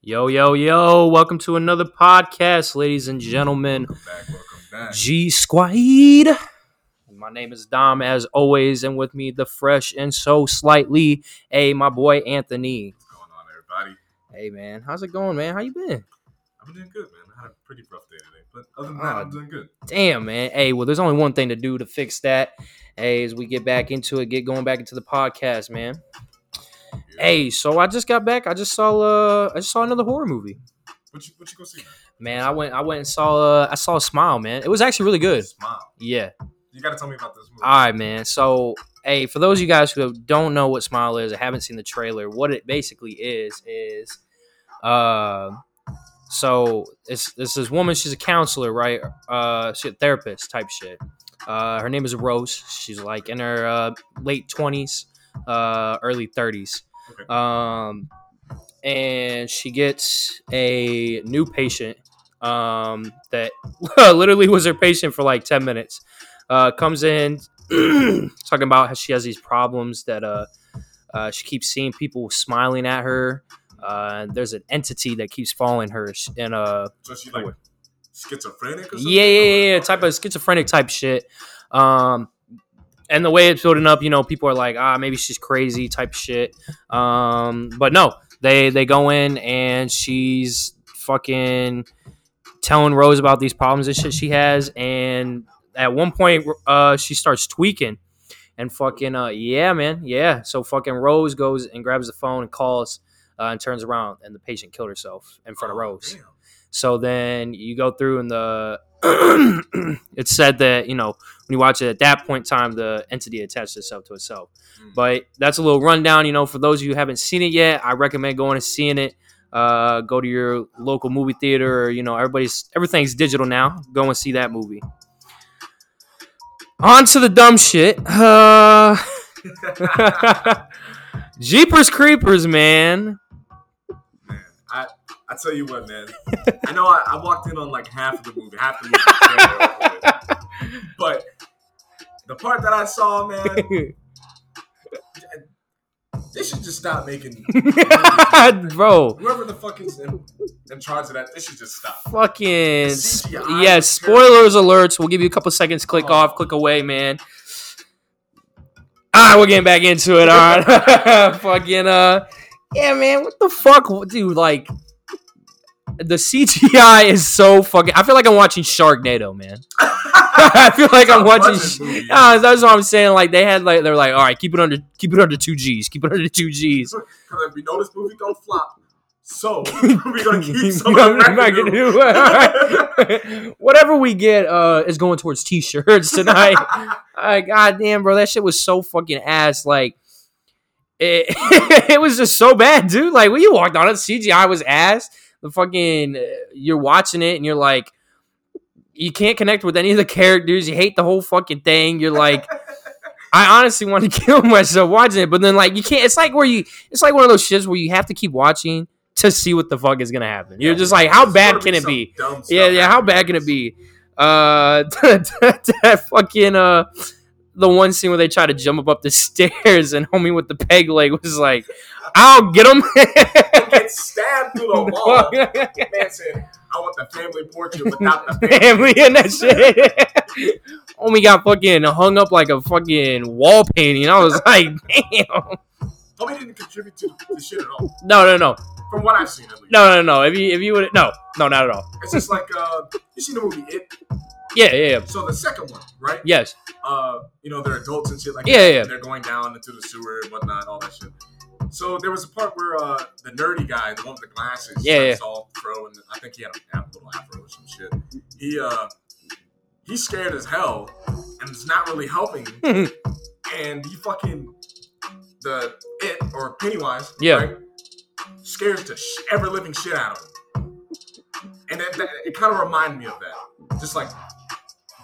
Yo, yo, yo, welcome to another podcast, ladies and gentlemen. Welcome back, welcome back. G Squad. My name is Dom, as always, and with me, the fresh and so slightly, a my boy Anthony. What's going on, everybody? Hey, man, how's it going, man? How you been? I've been doing good, man. I had a pretty rough day today, but other than that, I'm doing good. Damn, man. Hey, well, there's only one thing to do to fix that. Hey, as we get back into it, get going back into the podcast, man. Yeah. Hey, so I just got back. I just saw uh, I just saw another horror movie. what you what you go see? Man, I went, I went and saw uh, I saw a Smile, man. It was actually really good. Smile. Yeah. You got to tell me about this movie. All right, man. So, hey, for those of you guys who don't know what Smile is, I haven't seen the trailer, what it basically is is, uh, so it's this is woman. She's a counselor, right? Uh, she's a therapist type shit. Uh, her name is Rose. She's like in her uh, late twenties, uh, early thirties. Okay. Um, and she gets a new patient um, that literally was her patient for like 10 minutes. Uh, comes in talking about how she has these problems that uh, uh, she keeps seeing people smiling at her. Uh, there's an entity that keeps following her and uh So she like schizophrenic or something? yeah, yeah, yeah, yeah, type of schizophrenic type shit. Um, and the way it's building up, you know, people are like, ah, maybe she's crazy type shit. Um, but no, they they go in and she's fucking telling Rose about these problems and shit she has, and at one point, uh, she starts tweaking. And fucking uh yeah man yeah so fucking Rose goes and grabs the phone and calls uh, and turns around and the patient killed herself in front of Oh, Rose. damn. So then you go through and the it said that you know when you watch it at that point in time the entity attached itself to itself. Mm. But that's a little rundown. You know, for those of you who haven't seen it yet, I recommend going and seeing it. Uh, go to your local movie theater, or you know, everybody's everything's digital now. Go and see that movie. On to the dumb shit. Uh, Jeepers Creepers, man. man, I I tell you what, man. I know I, I walked in on like half of the movie, half the movie, but the part that I saw, man, they should just stop making. Bro, Whoever the fuck is in, in charge of that, they should just stop. fucking CGI yes. was Spoilers alerts. We'll give you a couple seconds. Click Oh. off. Click away, man. All right, we're getting back into it. All right, fucking uh, yeah, man. What the fuck, dude? Like, the CGI is so fucking. I feel like I'm watching Sharknado, man. I feel like I'm watching. That's what I'm saying. Like they had like they're like, all right, keep it under, keep it under two G's, keep it under two G's. Because if we know this movie gonna flop, so we're gonna keep some of I'm the not gonna revenue. do it. Whatever we get uh, is going towards t-shirts tonight. uh, God damn, bro, that shit was so fucking ass. Like, it, it was just so bad, dude. Like when you walked on it, CGI was ass. The fucking uh, you're watching it and you're like, you can't connect with any of the characters. You hate the whole fucking thing. You're like. I honestly want to kill myself watching it, but then like you can't. It's like where you. It's like one of those shits where you have to keep watching to see what the fuck is gonna happen. You're just like, how bad can it be? Yeah, yeah. How bad can it be? Uh, that fucking uh, the one scene where they try to jump up, up the stairs and homie with the peg leg was like, "I'll get him." Get stabbed through the wall. Man said, "I want the family portrait without the family." Family and that shit. homie got fucking hung up like a fucking wall painting. I was like, damn. Homie didn't contribute to the shit at all, No, no, no, from what I've seen at least. no, no, no. If you if you would no, no, not at all. It's just like uh, you seen the movie It. Yeah, yeah, yeah. So the second one, right? Yes. Uh, you know they're adults and shit like Yeah, that. yeah, yeah. They're going down into the sewer and whatnot, all that shit. So there was a part where uh, the nerdy guy, the one with the glasses, Yeah, yeah. all pro, and I think he had a little afro or some shit. He uh, he's scared as hell, and it's not really helping. and he fucking the it or Pennywise, Yeah. right, scares the sh- ever living shit out of him. And that, that, it kind of reminded me of that, just like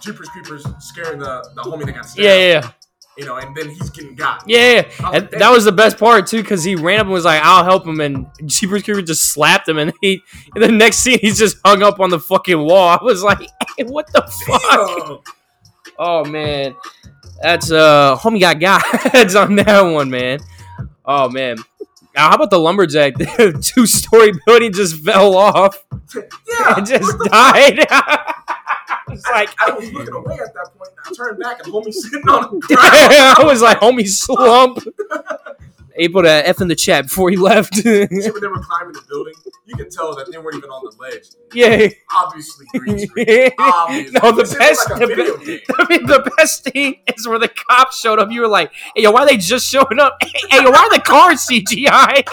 Jeepers Creepers scaring the the homie that got stabbed. Yeah, yeah, yeah. You know, and then he's getting got. Yeah, and that was the best part too, because he ran up and was like, "I'll help him," and Jeepers Creeper just slapped him, and he, in the next scene, he's just hung up on the fucking wall. I was like, hey, "What the fuck?" Damn. Oh man, that's uh, homie got guys on that one, man. Oh man, now how about the lumberjack? The two-story building just fell off Yeah, and just died. Like I was looking away at that point. and I turned back and homie sitting on the ground. I was like, homie slump. Able to F in the chat before he left. See, when they were climbing the building, you could tell that they weren't even on the ledge. yeah. Obviously, green screen. Obviously. no, the best, like the, be-. I mean, the best thing is where the cops showed up. You were like, "Hey, yo, why are they just showing up? Hey, yo, why are the cars CGI?"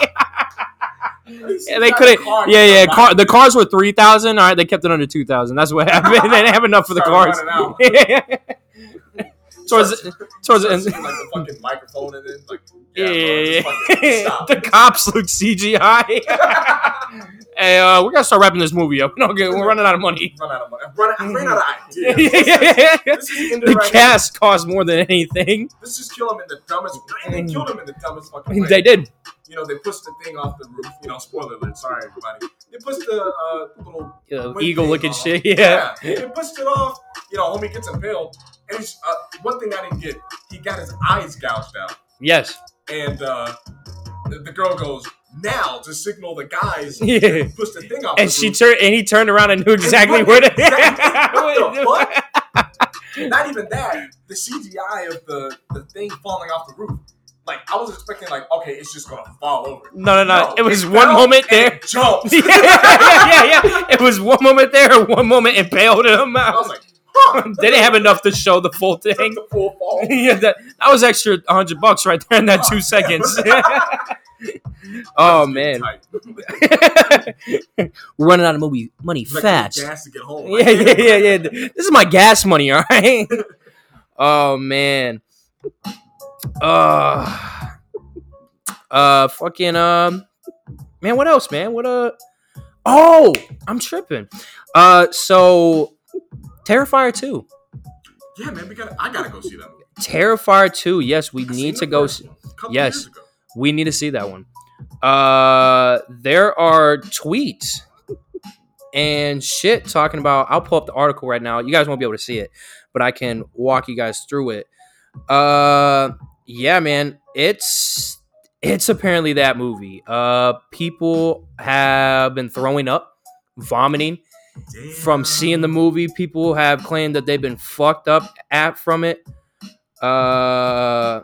Yeah, they couldn't. Yeah, yeah. Car, the cars were three thousand. All right, they kept it under two thousand. That's what happened. they didn't have enough for the cars. Towards towards the end. like the fucking microphone and then like Yeah, yeah, bro, yeah, yeah. stop. the cops look CGI. hey, uh, we gotta start wrapping this movie up. No, we're running out of money. Run out of money. Run, I ran out of yeah, ideas. yeah, yeah. This ended The right cast cost more than anything. Let's just kill him in the dumbest. They killed him in the dumbest fucking way. They did. You know, they pushed the thing off the roof. You know, spoiler alert. Sorry, everybody. They pushed the uh, little Yeah, eagle looking shit. Yeah. They pushed it off. You know, homie gets impaled. And he's, uh, one thing I didn't get, he got his eyes gouged out. Yes. And uh, the, the girl goes, now to signal the guys Yeah. push the thing off And she turned and he turned around and knew exactly what- where to. exactly- what the Not even that. The CGI of the, the thing falling off the roof. Like, I was expecting, like, okay, it's just to fall over. No, no, no. It was one moment there. it Jumped. yeah, yeah, yeah, yeah. It was one moment there, one moment impaled him. Out. I was like, huh. they didn't have enough to show the full thing. the full fall. yeah, that, that was extra hundred bucks right there in that two seconds. oh man, we're running out of movie money Like, fast. Gas to get home. Yeah, yeah, yeah, yeah. This is my gas money, all right. oh man. Uh, uh, fucking um, man. What else, man? What uh? Oh, I'm tripping. Uh, so Terrifier two. Yeah, man, we got. I gotta go see that. movie. Terrifier two. Yes, we I need to go. See, yes. we need to see that one. Uh, there are tweets and shit talking about. I'll pull up the article right now. You guys won't be able to see it, but I can walk you guys through it. Uh, yeah, man, it's it's apparently that movie. Uh, people have been throwing up, vomiting from seeing the movie. People have claimed that they've been fucked up at from it. Uh,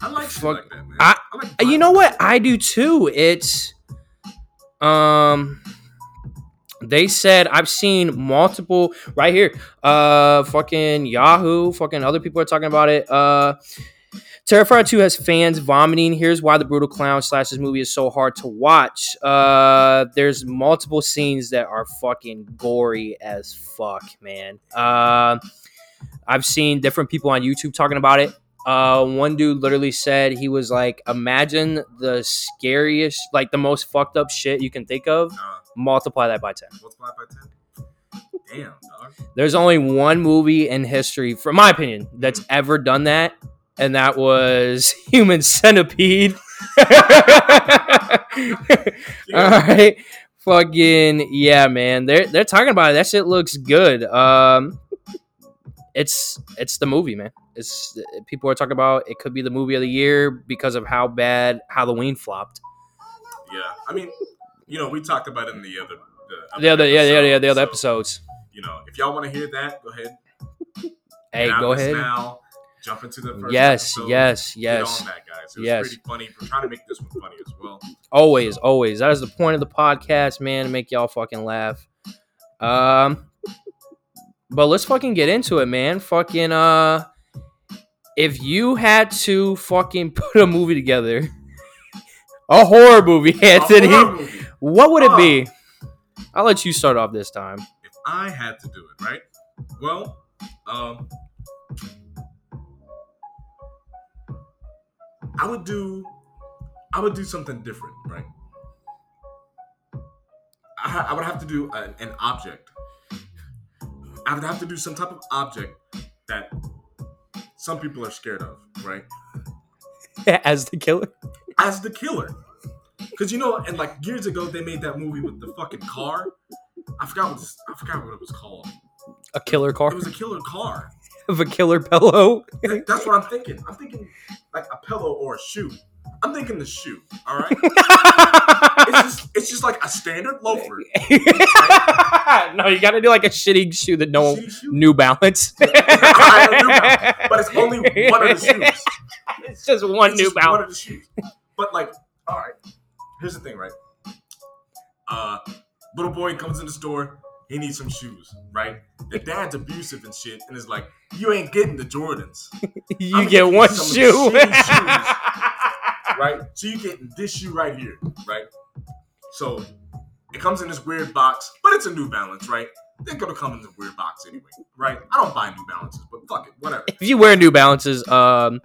I like fuck- like that, man. I- like you know what? I do too. It's um they said I've seen multiple right here. Uh fucking Yahoo, fucking other people are talking about it. Uh Terrifier 2 has fans vomiting. Here's why the brutal clown slash this movie is so hard to watch. Uh there's multiple scenes that are fucking gory as fuck, man. Uh I've seen different people on YouTube talking about it. Uh, one dude literally said he was like, imagine the scariest, like the most fucked up shit you can think of. Uh, Multiply that by ten. multiply by ten. Damn, dog. There's only one movie in history, from my opinion, that's ever done that, and that was Human Centipede. All right, fucking yeah, man. They're they're talking about it. That shit looks good. Um, it's it's the movie, man. It's people are talking about it could be the movie of the year because of how bad Halloween flopped. Yeah, I mean, you know, we talked about it in the other. The, The other, yeah, yeah, yeah, the other so, episodes. You know, if y'all want to hear that, go ahead. Hey, Get go ahead. Now, jump into the first. Yes, episode, yes, yes. that, guys. It was Yes. pretty funny. We're trying to make this one funny as well. Always, always. That is the point of the podcast, man, to make y'all fucking laugh. Um but let's fucking get into it, man. Fucking uh if you had to fucking put a movie together, a horror movie, Anthony, horror movie. what would it be? I'll let you start off this time. If I had to do it, right? Well, um, I would do, I would do something different, right? I, I would have to do an, an object. I would have to do some type of object that some people are scared of, right? As the killer. As the killer. Because you know, and like years ago, they made that movie with the fucking car. I forgot what I forgot what it was called. A killer car It was a killer car. of a killer pillow. That's what I'm thinking. I'm thinking like a pillow or a shoe. I'm thinking the shoe. All right. It's just it's just like a standard loafer. no, you gotta do like a shitty shoe that no one. New Balance. New Balance, but it's only one of the shoes. It's just one It's New just One Balance. of the shoes. But like, all right. Here's the thing, right? Uh, little boy comes in the store. He needs some shoes, right? The dad's abusive and shit, and is like, "You ain't getting the Jordans, You I'm get one shoe. Right? So you getting this shoe right here, right? So it comes in this weird box, but it's a New Balance, right? They're gonna come in the weird box anyway, right? I don't buy New Balances, but fuck it, whatever. if you wear New Balances, um,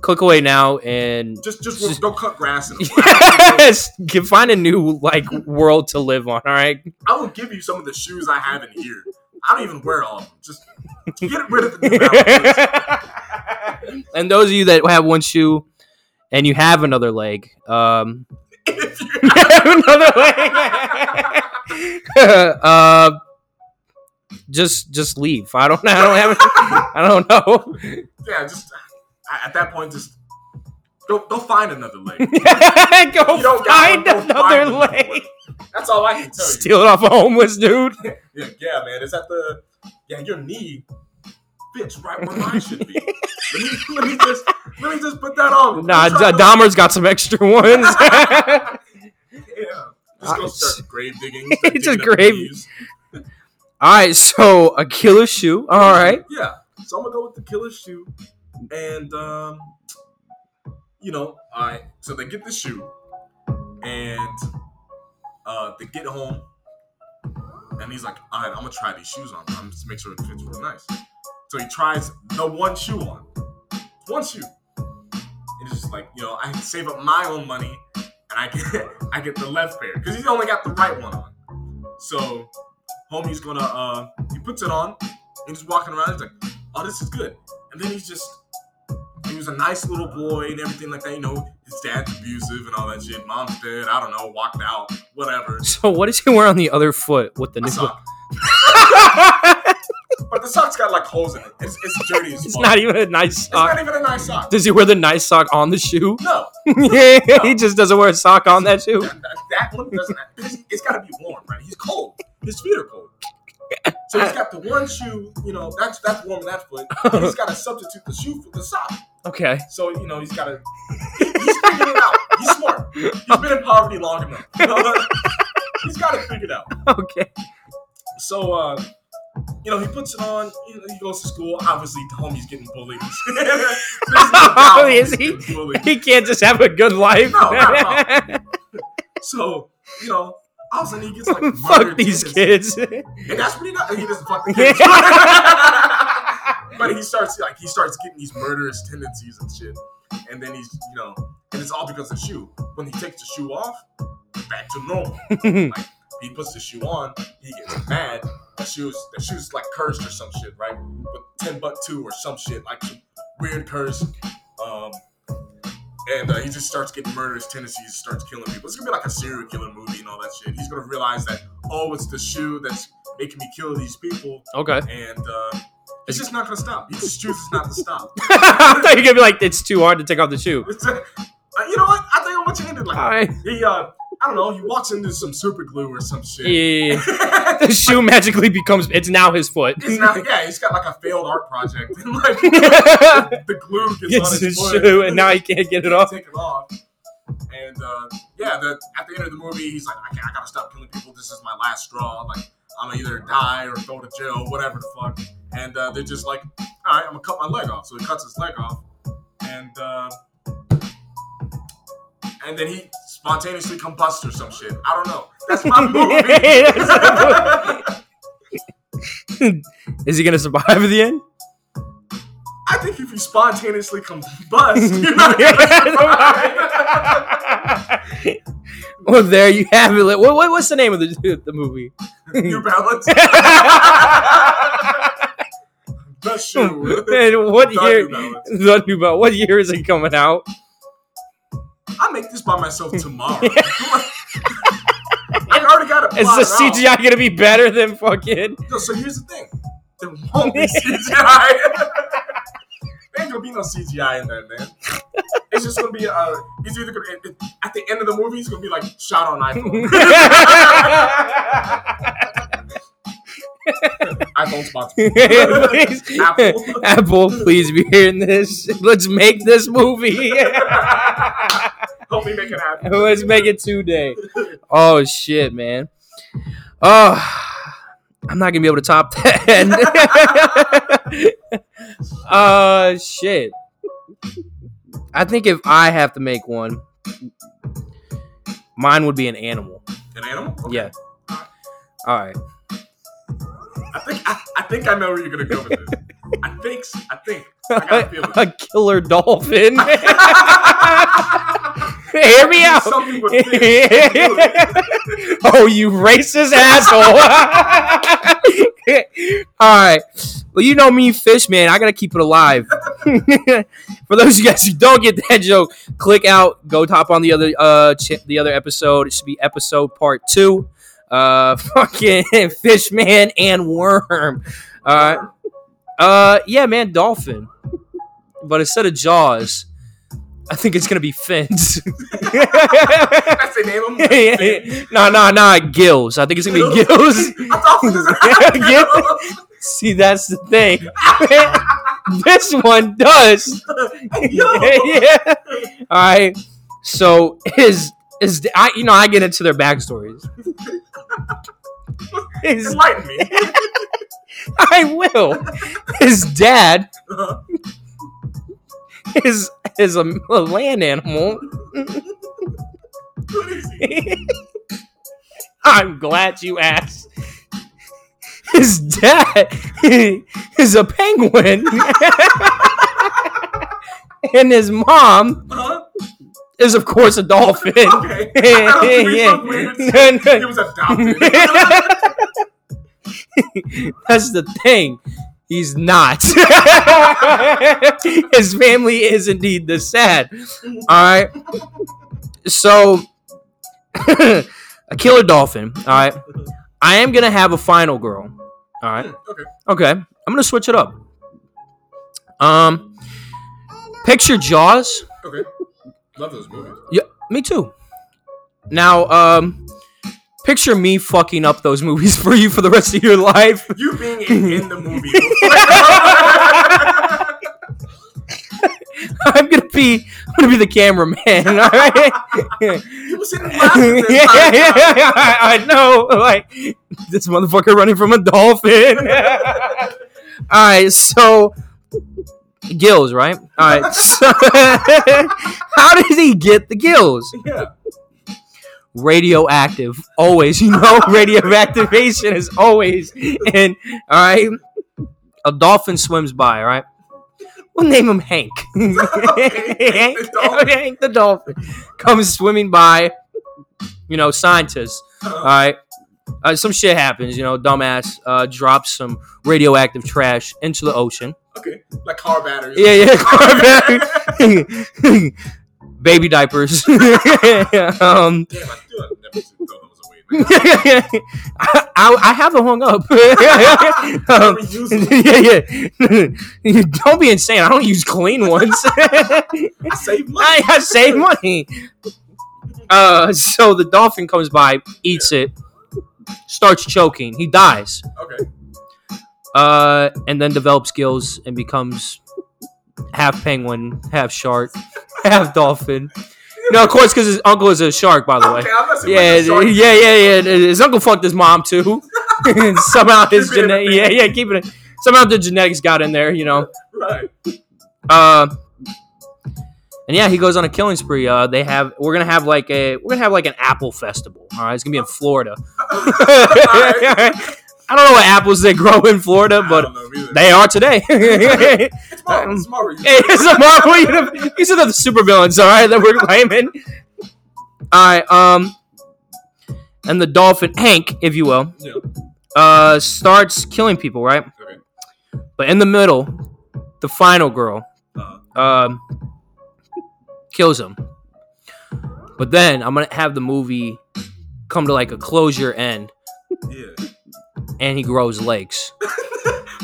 click away now and Just, just, just don't cut grass. In them. yes, can find a new like world to live on. All right. I will give you some of the shoes I have in here. I don't even wear all of them. Just get rid of the New Balances. and those of you that have one shoe and you have another leg, um, another leg, uh, just just leave. I don't. I don't have. I don't know. yeah, just at that point, just go, go find another leg. Go You don't got find go another find another leg. one. That's all I can tell you. Steal it off a homeless dude. Yeah, yeah, man. Is that the yeah? Your knee fits right where mine should be. let, me, let me just let me just put that on. Nah, Let me try D- Dahmer's got some extra ones. Yeah. Just go Uh, start grave digging. It's a grave- All right, so a killer shoe. All right. Yeah. So I'm gonna go with the killer shoe, and um, you know, all right. So they get the shoe, and uh, they get home, and he's like, all right, I'm gonna try these shoes on. I'm just make sure it fits real nice. So he tries the one shoe on, one shoe, and it's just like, you know, I save up my own money, and I get I get the left pair because he's only got the right one on. So homie's gonna uh, he puts it on. And he's walking around. He's like, "Oh, this is good." And then he's just, he was a nice little boy and everything like that. You know, his dad's abusive and all that shit. Mom's dead. I don't know. Walked out. Whatever. So what does he wear on the other foot with the new? But the sock's got like holes in it. It's, it's dirty as It's not even a nice sock. It's not even a nice sock. Does he wear the nice sock on the shoe? No, yeah, he just doesn't wear a sock on that shoe. that, that, that one doesn't. It's, it's got to be warm, right? He's cold. His feet are cold. So he's got the one shoe. You know, that's that's warm in that foot. And he's got to substitute the shoe for the sock. Okay. So you know he's got to. He, he's figuring it out. He's smart. He's been in poverty long enough. He's got to figure it figured out. Okay. So uh, you know he puts it on. You know, he goes to school. Obviously, the homie's getting bullied. No is he? He can't just have a good life. No, So you know, all of a sudden he gets like Fuck these kids. and that's what he does. He doesn't fuck the kids. but he starts like he starts getting these murderous tendencies and shit. And then he's you know, and it's all because of the shoe. When he takes the shoe off, back to normal. Like he puts the shoe on, he gets mad. The shoe's the shoe's like cursed or some shit, right? With ten butt two or some shit, like some weird curse. Um and uh, he just starts getting murderous tendencies, starts killing people. It's gonna be like a serial killer movie and all that shit. He's gonna realize that oh, it's the shoe that's making me kill these people, okay. and uh, he's just not gonna stop. He just chooses not to stop. I thought you were gonna be like, it's too hard to take off the shoe. It's, you know what? I think I'm gonna change it like All right. he uh, I don't know. He walks into some super glue or some shit. Yeah. The shoe magically becomes. It's now his foot. It's not, yeah, he's got like a failed art project, and like the glue gets, on his, his foot. shoe, and now he can't get it off. Take it off. And uh, yeah, the, at the end of the movie, he's like, I, can't, I gotta stop killing people. This is my last straw. Like, I'm gonna either die or go to jail, whatever the fuck. And uh, they're just like, all right, I'm gonna cut my leg off. So he cuts his leg off, and uh, and then he spontaneously combust or some shit. I don't know. That's my movie. Is he gonna survive at the end? I think if you spontaneously combust, you're not gonna survive. well, there you have it. What, what, what's the name of the the movie? New Balance. The shoe. And what The year? New Balance. The New Balance. What year is it coming out? I make this by myself tomorrow. I already got it. Is the CGI gonna be better than fucking? No, so here's the thing. There won't be CGI. there ain't gonna be no CGI in that, man. It's just gonna be uh, it's either gonna it, at the end of the movie, it's gonna be like shot on iPhone. iPhone sponsor. Apple. Apple, please be hearing this. Let's make this movie. Help me make it happen. Let's make it today. Oh shit, man. Oh, I'm not gonna be able to top that. uh, shit. I think if I have to make one, mine would be an animal. An animal? Okay. Yeah. All right. I think I, I think I know where you're gonna go with this. I think I think I got a feeling. a killer dolphin. Hear me out. Oh, you racist asshole. All right. Well, you know me, fish man. I gotta keep it alive. For those of you guys who don't get that joke, click out, go top on the other uh ch- the other episode. It should be episode part two. Uh, fucking fish man and worm. All right. Uh, yeah, man, dolphin. But instead of jaws, I think it's gonna be fins. I say name them. no, no, no, gills. I think it's gonna be gills. I thought it was Gills. See, that's the thing. this one does. yeah. All right. So his is I you know I get into their backstories. His, Enlighten me. I will. His dad uh-huh. Is is a, a land animal. What is he? I'm glad you asked. His dad is a penguin. and his mom Huh? is, of course, a dolphin. Okay. Yeah. No, no. He was adopted. That's the thing. He's not. His family is indeed the sad. All right. So, a killer dolphin. All right. I am gonna have a final girl. All right. okay. Okay. I'm gonna switch it up. Um, picture Jaws. Okay. Love those movies. Yeah, me too. Now, um, picture me fucking up those movies for you for the rest of your life. You being in, the movie. I'm gonna be, I'm gonna be the cameraman. All right. you were sitting laughing this yeah, time. yeah, yeah, I, I know. Like this motherfucker running from a dolphin. All right, so gills, right? All right. So, how did he get the gills? Yeah. Radioactive. Always, you know, radioactivation is always. And all right, a dolphin swims by. All right, we'll name him Hank. Hank, Hank the dolphin. Hank the dolphin comes swimming by. You know, scientists. All right. Uh, some shit happens, you know. Dumbass uh, drops some radioactive trash into the ocean. Okay. Like car batteries. Yeah, yeah. Baby diapers. um, Damn, I still have never seen thought that was a. I, I, I have it hung up. um, yeah, yeah. Don't be insane. I don't use clean ones. I save money. I, I save money. Uh, so the dolphin comes by, eats it, starts choking. He dies. Okay. Uh, and then develops skills and becomes half penguin, half shark, half dolphin. No, of course, because his uncle is a shark, by the way. Okay, Yeah, yeah, yeah, yeah. His uncle fucked his mom too. somehow his Keep it in the genetic, yeah, yeah, keeping it. Somehow the genetics got in there, you know. Right. Uh, and yeah, he goes on a killing spree. Uh, they have we're gonna have like a we're gonna have like an apple festival. All right, it's gonna be in Florida. I don't know what apples they grow in Florida, but don't know either. they are today. It's Marvel. It's Marvel. Hey, it's a Marvel universe. These are the supervillains, all right, that we're claiming. All right, um, and the dolphin Hank, if you will, Yeah. uh, starts killing people. Right. Okay. But in the middle, the final girl Uh, um, kills him. But then I'm gonna have the movie come to like a closure end, yeah. And he grows legs.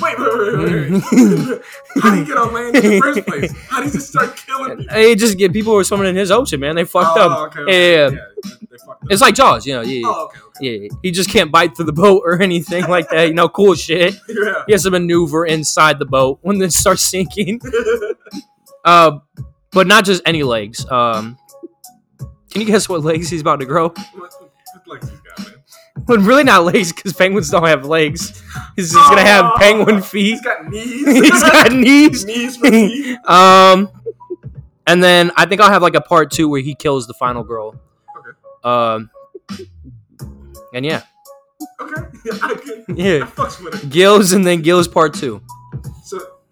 wait, wait, wait, wait. How did he get on land in the first place? How did he just start killing people? It just get people were swimming in his ocean, man. They fucked oh, up. Okay, okay. Yeah, yeah. yeah. Fucked up. It's like Jaws, you know. Yeah, yeah. oh, okay, okay. yeah. He just can't bite through the boat or anything like that. You know, cool shit. Yeah. He has to maneuver inside the boat when it starts sinking. Uh, but not just any legs. Um, can you guess what legs he's about to grow? what, what, what legs he's got, man? Well, really not legs because penguins don't have legs. He's just gonna have penguin feet. He's got knees. he's got knees. knees for feet. Um, and then I think I'll have like a part two where he kills the final girl. Okay. Um, and yeah, Okay. Yeah, I can. I yeah, fucks with it. Gills and then Gills part two.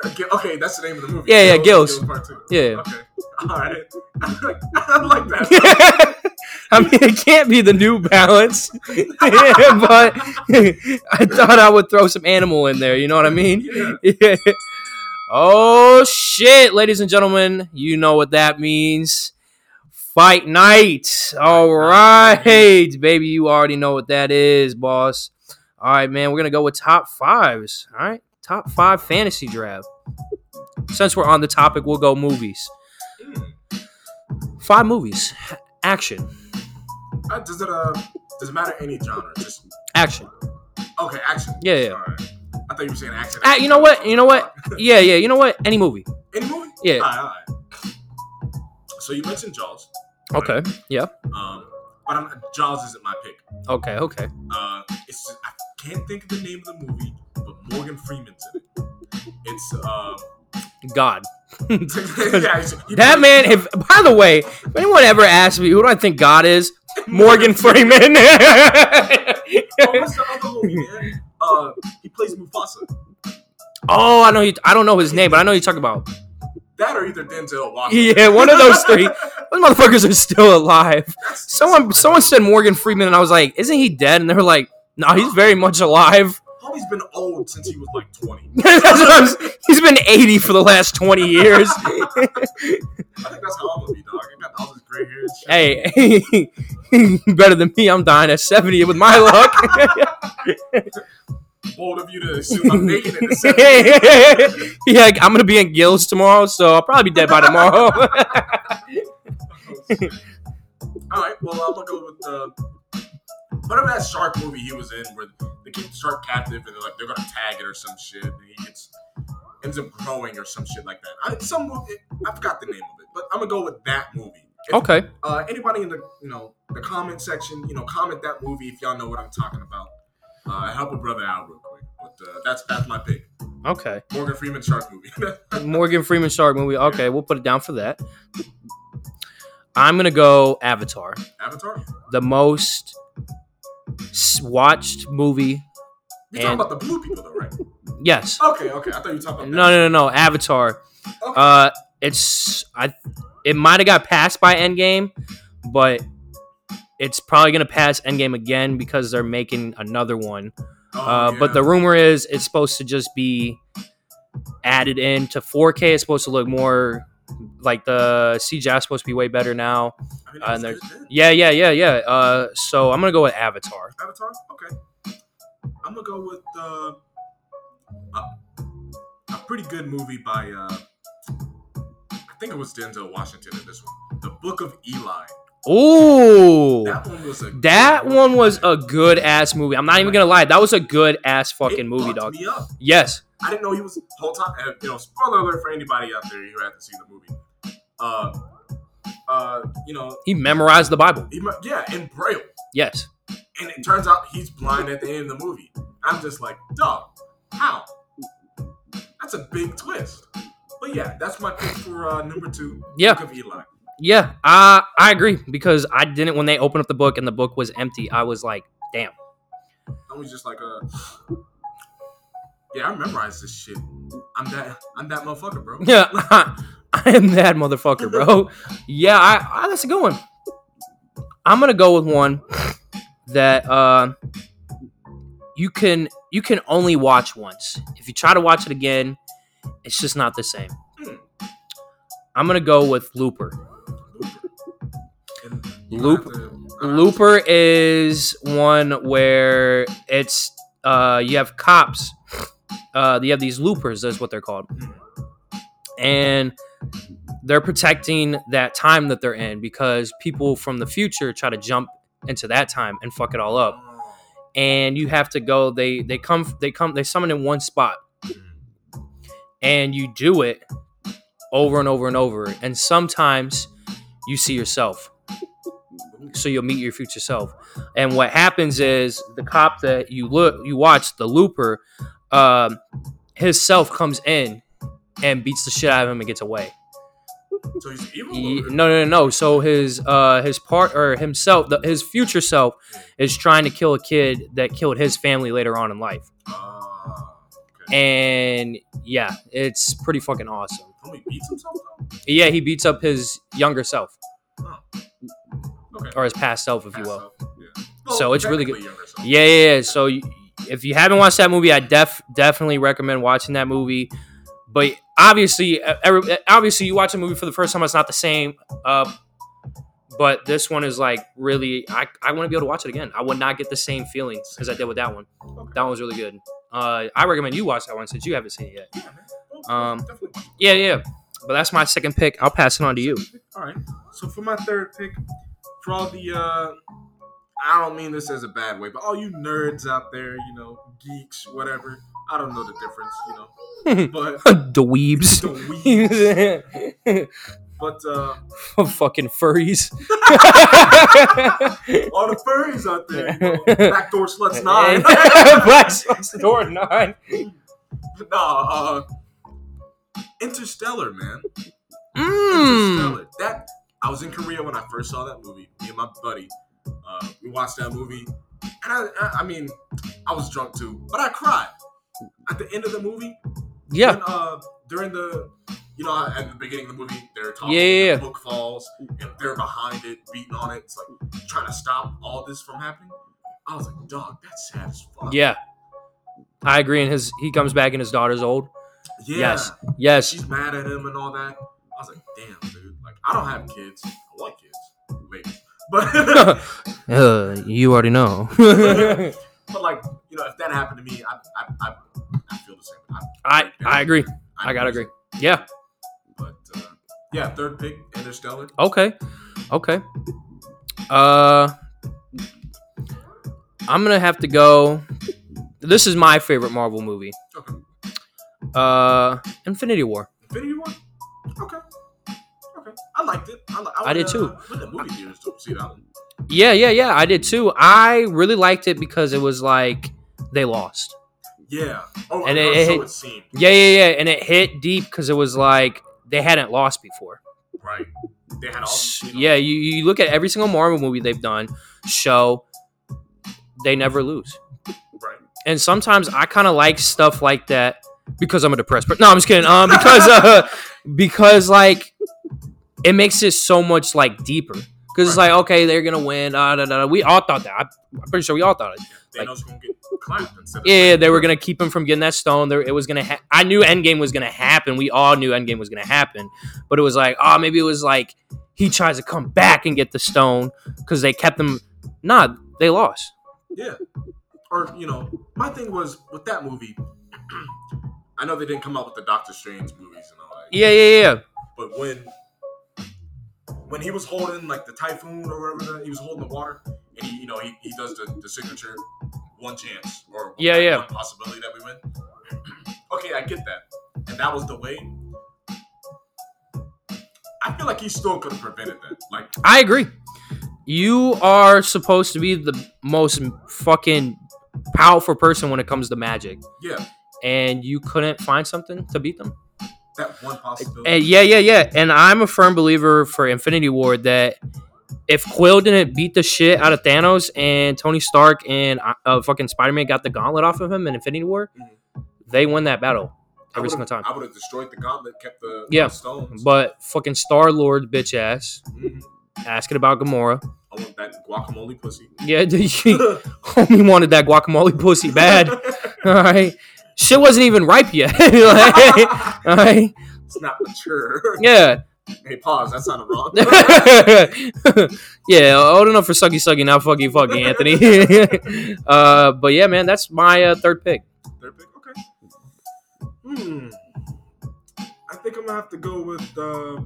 Okay, that's the name of the movie. Yeah, yeah, Gills, Gills. Yeah. Okay. All right. I like, like that. I mean, it can't be the New Balance, but I thought I would throw some animal in there. You know what I mean? Yeah. oh shit, ladies and gentlemen, you know what that means. Fight night. All right, baby, you already know what that is, boss. All right, man, we're gonna go with top fives. All right, top five fantasy draft. Since we're on the topic, we'll go movies. Five movies, action, Uh, does it uh does it matter any genre? Just action. okay, action. Yeah, yeah. Right. I thought you were saying action. Ah, you know what? You know what? Yeah, yeah. You know what? Any movie. Any movie? Yeah. All right, all right. So you mentioned Jaws. Okay. Yeah. Um, but I'm, Jaws isn't my pick. Okay. Okay. Uh, it's just, I can't think of the name of the movie, but Morgan Freeman's in it. It's uh, God. he That man. If by the way, if anyone ever asks me who do I think God is, Morgan Freeman. Oh, what's the other movie, man? Uh, he plays Mufasa. oh, I know. You, I don't know his name, but I know you talking about. That or either Denzel Washington. Yeah, one of those three. Those motherfuckers are still alive. Someone, someone said Morgan Freeman, and I was like, "Isn't he dead?" And they were like, "No, he's very much alive." Homie's been old since he was like 20. That's what I'm he's been 80 for the last 20 years. I think that's how I'm gonna be, dog. I got all this gray hair and shit. hey, better than me. I'm dying at 70 with my luck. Bold of you to assume I'm making it to 70. yeah, I'm gonna be in Gills tomorrow, so I'll probably be dead by tomorrow. All right, well, I'm gonna go with uh, whatever that shark movie he was in, where they keep the shark captive and they're like they're gonna tag it or some shit, and he gets ends up growing or some shit like that. I, some movie, I forgot the name of it, but I'm gonna go with that movie. If, okay, Uh, anybody in the you know the comment section, you know, comment that movie if y'all know what I'm talking about. Uh, help a brother out real quick. But uh, that's that's my pick. okay. Morgan Freeman shark movie. Morgan Freeman shark movie. Okay, we'll put it down for that. I'm gonna go Avatar, Avatar. the most watched movie. You talking And- about the blue people though, right? Yes. Okay, okay. I thought you were talking about. no, no, no. No. Avatar. Okay. Uh, it's I. It might have got passed by Endgame, but it's probably gonna pass Endgame again because they're making another one. Oh, Uh, But the rumor is it's supposed to just be added into 4K. It's supposed to look more like the CGI is supposed to be way better now. I mean, uh, and there's-. Yeah, yeah, yeah, yeah. Uh, so I'm gonna go with Avatar. Avatar. Okay. I'm gonna go with uh, a, a pretty good movie by uh, I think it was Denzel Washington in this one. The Book of Eli. Ooh, That one was a that good, one was a good ass movie. I'm not even gonna lie. That was a good ass fucking It movie, dog. Yes. I didn't know he was the whole time. And, you know, spoiler alert for anybody out there who had to see the movie. Uh, uh, you know, He memorized the Bible. he, yeah, in Braille. Yes. And it turns out he's blind at the end of the movie. I'm just like, dog, how? That's a big twist. But yeah, that's my pick for uh, number two. Yeah. Book of Eli. Yeah. Uh, I agree because I didn't when they opened up the book and the book was empty. I was like, damn. I was just like, uh, yeah, I memorized this shit. I'm that, I'm that motherfucker, bro. Yeah. I am that motherfucker, bro. yeah. I, I that's a good one. I'm gonna go with one that uh, you can you can only watch once. If you try to watch it again, it's just not the same. Hmm. I'm gonna go with Looper. Loop- to- Looper is one where it's uh you have cops. Uh you have these loopers, that's what they're called. And they're protecting that time that they're in because people from the future try to jump into that time and fuck it all up. And you have to go they they come they come they summon in one spot and you do it over and over and over and sometimes you see yourself so you'll meet your future self. And what happens is the cop that you look you watch, the looper, um, his self comes in and beats the shit out of him and gets away. So he's evil. He- no, no, no, no. So his uh his part or himself, the, his future self, is trying to kill a kid that killed his family later on in life. Ah, okay. And yeah, it's pretty fucking awesome. Himself though. Yeah, he beats up his younger self Okay. or his past self, if you will. yeah. So it's really good. Yeah, yeah, yeah. So if you haven't watched that movie, I def definitely recommend watching that movie. But obviously, every, obviously, you watch a movie for the first time, it's not the same. Uh, but this one is like really, I, I want to be able to watch it again. I would not get the same feeling as I did with that one. Okay. That one was really good. Uh, I recommend you watch that one since you haven't seen it yet. Yeah. Well, Um, definitely. watch it. Yeah, yeah. But that's my second pick. I'll pass it on to you. All right. So for my third pick, for all the uh I don't mean this as a bad way, but all you nerds out there, you know, geeks, whatever. I don't know the difference, you know. But the weebs. the weebs. But uh Fucking furries. all the furries out there, you know, backdoor sluts nine. Black Sox Door 9. nah, uh Interstellar, man. Mmm. Interstellar. That I was in Korea when I first saw that movie. Me and my buddy, uh, we watched that movie, and I, I, I mean, I was drunk too, but I cried at the end of the movie. Yeah. When, uh, during the, you know, at the beginning of the movie, they're talking. Yeah, yeah, yeah. The book falls, and they're behind it, beating on it. It's like trying to stop all this from happening. I was like, dog, that's sad as fuck. Yeah. I agree. And his he comes back and his daughter's old. Yeah. Yes. Yes. She's mad at him and all that. I was like, damn, dude. Like, I don't have kids. I want kids, maybe, but uh, you already know. but like, you know, if that happened to me, I I, I, I feel the same. I, I I agree. I gotta agree. Yeah. But uh, yeah, third pick, Interstellar. Okay. Okay. Uh I'm gonna have to go. This is my favorite Marvel movie. Okay. Uh Infinity War. Infinity War. Okay. I liked it. I, li- I, I did too. Went to movie theaters to see that. Yeah, yeah, yeah. I did too. I really liked it because it was like they lost. Yeah. Oh, And it- it, so it- it seemed. Yeah, yeah, yeah. And it hit deep because it was like they hadn't lost before. Right. They had all. You know, Yeah, you, you look at every single Marvel movie they've done, show they never lose. Right. And sometimes I kind of like stuff like that because I'm a depressed person. No, I'm just kidding. Um, because uh, because like it makes it so much like deeper. Because it's like okay, they're gonna win. Uh, da, da, da. We all thought that. I'm I'm pretty sure we all thought it. like- Thanos gonna get clapped instead of. Yeah, they were gonna keep him from getting that stone. There, it was gonna. Ha- I knew Endgame was gonna happen. We all knew Endgame was gonna happen, but it was like, oh, maybe it was like he tries to come back and get the stone because they kept him. Nah, they lost. Yeah. Or, you know, my thing was with that movie, I know they didn't come out with the Doctor Strange movies and all that. Yeah, yeah, yeah. But when when he was holding like the typhoon or whatever that he was holding the water and he you know he, he does the, the signature one chance or Yeah, one, yeah. one possibility that we win. okay, I get that. And that was the way. I feel like he still could have prevented that. Like I agree. You are supposed to be the most fucking powerful person when it comes to magic, yeah, and you couldn't find something to beat them. That one possibility. And yeah, yeah, yeah. And I'm a firm believer for Infinity War that if Quill didn't beat the shit out of Thanos and Tony Stark and uh, uh, fucking Spider Man got the gauntlet off of him in Infinity War, Mhm. they win that battle every single time. I would have destroyed the gauntlet, kept the, Yeah, stones. But fucking Star Lord bitch ass Mhm. asking about Gamora. I want that guacamole pussy. Yeah, she homie wanted that guacamole pussy bad. All right, shit wasn't even ripe yet. Like, all right, it's not mature. yeah, Hey, pause. That sounded wrong. yeah, old enough for sucky sucky, not fucky fucky, Anthony. uh, but yeah, man, that's my uh, third pick. Third pick. Okay. Hmm. I think I'm gonna have to go with. Uh,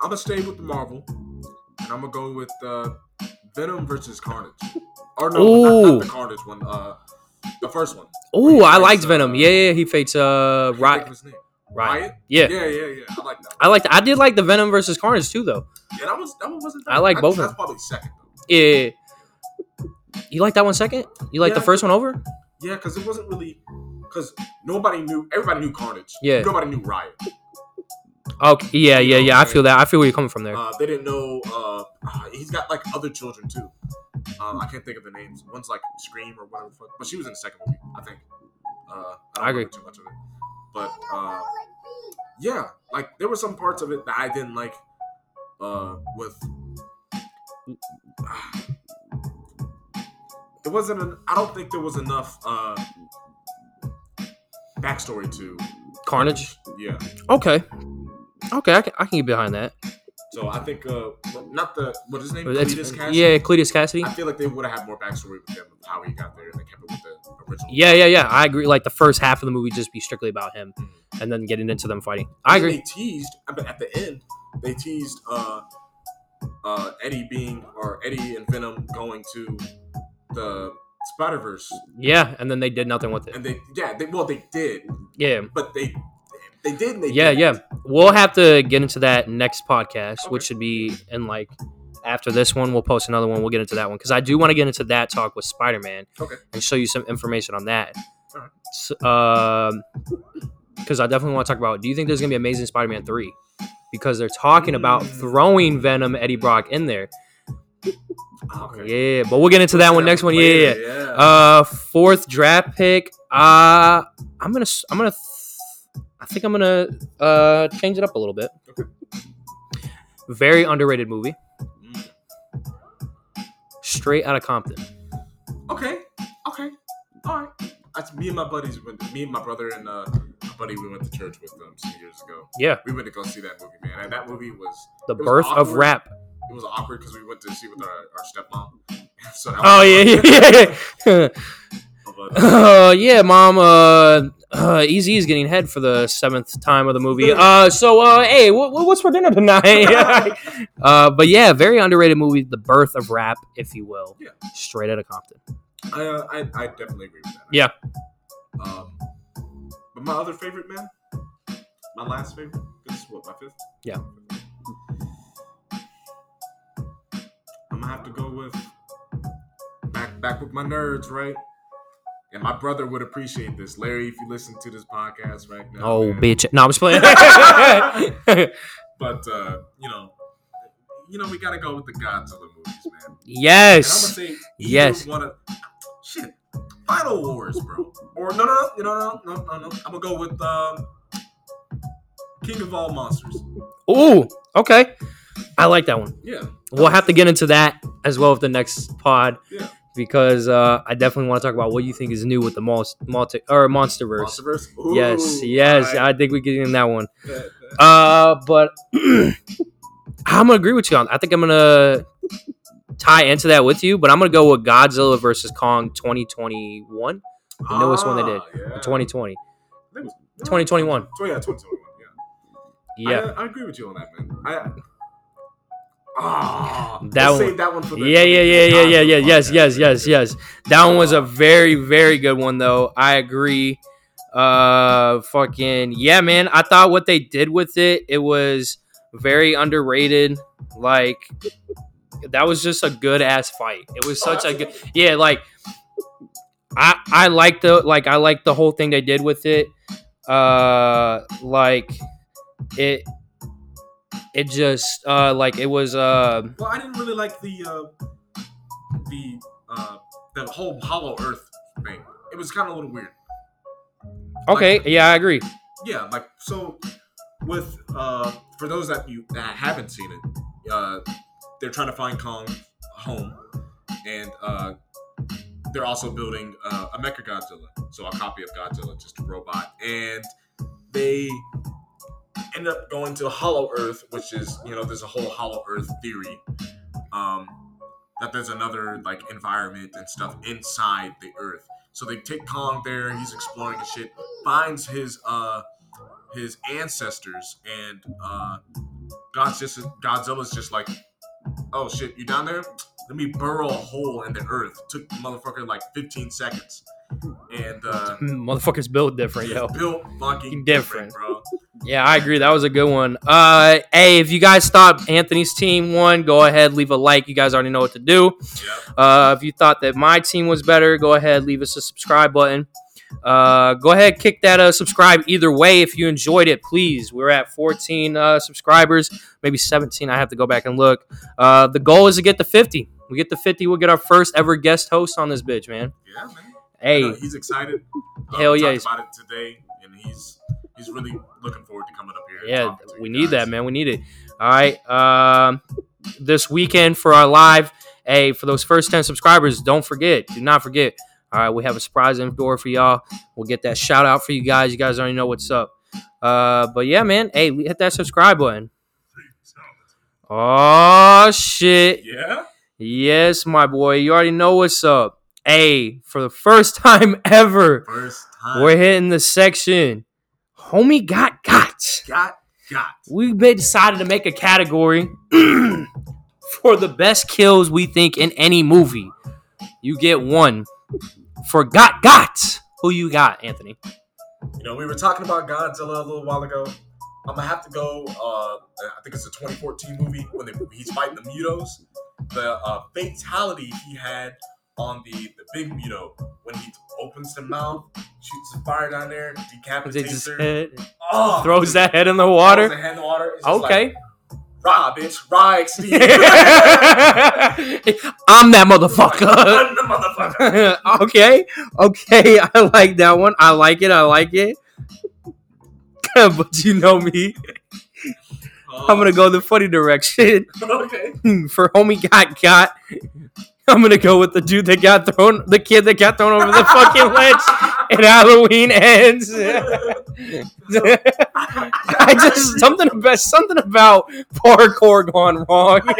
I'm gonna stay with the Marvel, and I'm gonna go with uh, Venom versus Carnage. Or no, not, Ooh. not the Carnage one. Uh, the first one. Ooh, I liked uh, Venom. Yeah, yeah, he fights uh I can't think Riot. of his name. Riot. Yeah. Yeah, yeah, yeah. I like that. I liked. I did like the Venom versus Carnage too, though. Yeah, that was that one wasn't. That I like both of That's them. probably second though. Yeah. You like that one second? You like the first one over? Yeah, because it wasn't really because nobody knew. Everybody knew Carnage. Yeah. Nobody knew Riot. Okay. Yeah, yeah, yeah. I feel that. I feel where you're coming from there. Uh, they didn't know. Uh, uh, he's got like other children too. Um, I can't think of the names. One's like Scream or whatever. the fuck. But she was in the second movie, I think. Uh, I, don't I agree. too much of it. But uh, yeah, like there were some parts of it that I didn't like. Uh, with it wasn't. An, I don't think there was enough uh, backstory to Carnage. Yeah. Okay. Okay, I can, I can get behind that. So I think uh, not the what is his name? Cletus Kasady? yeah, Cletus Kasady. I feel like they would have had more backstory with him, of how he got there, and they kept it with the original. Yeah, yeah, yeah. I agree. Like the first half of the movie just be strictly about him, Mhm. and then getting into them fighting. I agree. They teased at the- at the end. They teased uh, uh, Eddie being or Eddie and Venom going to the Spider Verse, Yeah, and then they did nothing with it. and they yeah they well they did, Yeah, but they they did. They yeah, yeah. We'll have to get into that next podcast, Okay. which should be in like after this one. We'll post another one. We'll get into that one because I do want to get into that talk with Spider Man Okay. and show you some information on that. Alright. Because I definitely want to talk about. Do you think there's gonna be Amazing Spider Man three? Because they're talking about Mm. throwing Venom Eddie Brock in there. Okay. Yeah, but we'll get into that one next one. Yeah, yeah. Yeah. yeah. Uh, fourth draft pick. Uh, I'm gonna. I'm gonna. I think I'm gonna uh change it up a little bit. Okay. Very underrated movie. Mm. Straight out of Compton. Okay. Okay. All right. That's me and my buddies. Went, me and my brother and uh, my buddy. We went to church with them some years ago. Yeah, We went to go see that movie, man. And that movie was the was birth of rap. it was awkward because we went to see with our, our stepmom. So that Oh yeah, yeah, yeah. Uh, uh, yeah, mom. Uh, uh, Eazy is getting head for the seventh time of the movie. Uh, so uh, hey, what, what's for dinner tonight? uh, but yeah, very underrated movie. The birth of rap, if you will. Yeah. Straight out of Compton. I, uh, I I definitely agree with that. Yeah. Um, but my other favorite, man, my last favorite. This is what my fifth. Yeah. I'm gonna have to go with back back with my nerds, right? And my brother would appreciate this, Larry. If you listen to this podcast right now, Oh, man. bitch. No, I'm just playing. But uh, you know, you know, we gotta go with the Godzilla movies, man. Yes. And I'm yes. gonna say, Yes. One of shit, Final Wars, bro. Or no, no, no, you no, no, no, no. I'm gonna go with um, King of All Monsters. Ooh, okay. I like that one. Yeah, We'll have to get into that as well with the next pod Yeah. Because uh, I definitely want to talk about what you think is new with the multi, multi or MonsterVerse. Monsterverse. Ooh, yes, yes, alright. I think we get in that one. Uh, but I'm gonna agree with you on. I think I'm gonna tie into that with you, but I'm gonna go with Godzilla versus Kong 2021, the newest one they did, Ah, yeah. 2020, I think it was- 2021. So yeah, 2021. Yeah. Yeah, I, I agree with you on that, man. I. Ah, That one- save that one for the. yeah, yeah, yeah, yeah, yeah, yeah. Yes, yes, yes, yes. That one was a very, very good one, though. I agree. Uh, fucking yeah, man. I thought what they did with it, it was very underrated. Like that was just a good ass fight. It was Oh, such a good, yeah. Like I, I like the like I like the whole thing they did with it. Uh, like it, it just uh like it was uh Well, I didn't really like the uh, the uh, the whole Hollow Earth thing. It was kind of a little weird. okay. Yeah, I agree. Yeah, like so. with uh, for those that you that haven't seen it, uh, they're trying to find Kong home, and uh, they're also building uh, a Mecha Godzilla, so a copy of Godzilla, just a robot, and they end up going to Hollow Earth, which is you know there's a whole Hollow Earth theory, um, that there's another like environment and stuff inside the Earth. So they take Kong there, he's exploring and shit, finds his uh his ancestors, and uh, God's just Godzilla's just like, oh shit, you down there? Let me burrow a hole in the earth. Took the motherfucker like 15 seconds, and uh, Motherfuckers built different, yo. built fucking Different. different, bro. Yeah, I agree. That was a good one. Uh, hey, if you guys thought Anthony's team won, go ahead, leave a like. You guys already know what to do. Uh, if you thought that my team was better, go ahead, leave us a subscribe button. Uh, go ahead, kick that uh, subscribe either way if you enjoyed it, please. We're at 14 uh, subscribers, maybe 17. I have to go back and look. Uh, the goal is to get to 50. We get to 50, we'll get our first ever guest host on this bitch, man. Yeah, man. Hey, he's excited. Hell yeah, he's- about it today, and he's he's really looking forward to coming up here. yeah, we need that, man. We need it. All right. Um, this weekend for our live, hey, for those first 10 subscribers, don't forget, do not forget. All right, we have a surprise in store for y'all. We'll get that shout out for you guys. You guys already know what's up. Uh, but yeah, man, hey, hit that subscribe button. Oh shit. Yeah. Yes, my boy. You already know what's up. Hey, for the first time ever, First time. we're hitting the section. Homie got got. got got. we decided to make a category for the best kills we think in any movie. You get one for got got. Who you got, Anthony? You know, we were talking about Godzilla a little while ago. I'm gonna have to go. Uh, I think it's a 2014 movie when they, he's fighting the Mutos. The uh, fatality he had on the the big Muto when he opens the mouth, shoots the fire down there, decapitates her, head, oh, throws that head in the throws water. the head in the water. It's Okay. like, rah, bitch, rah. I'm that motherfucker. I'm the motherfucker. okay, okay, I like that one. I like it. I like it. but you know me, oh. I'm gonna go the funny direction Okay. for homie got got. I'm gonna go with the dude that got thrown, the kid that got thrown over the fucking ledge, and Halloween ends. I just something about something about parkour gone wrong.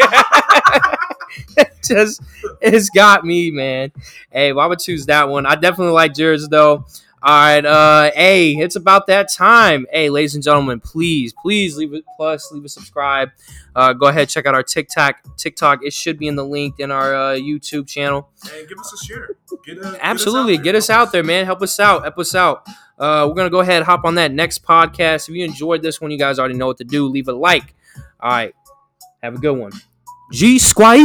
just it's got me, man. Hey, why would choose that one? I definitely like yours though. All right, uh, hey, it's about that time. Hey, ladies and gentlemen, please, please leave it plus, leave a subscribe. Uh, go ahead, check out our TikTok. TikTok, it should be in the link in our uh, YouTube channel. And give us a share. Get a, Absolutely, get us out there, man. Help us out. Help us out. Uh, we're gonna go ahead hop on that next podcast. If you enjoyed this one, you guys already know what to do. Leave a like. All right, have a good one. G Squad.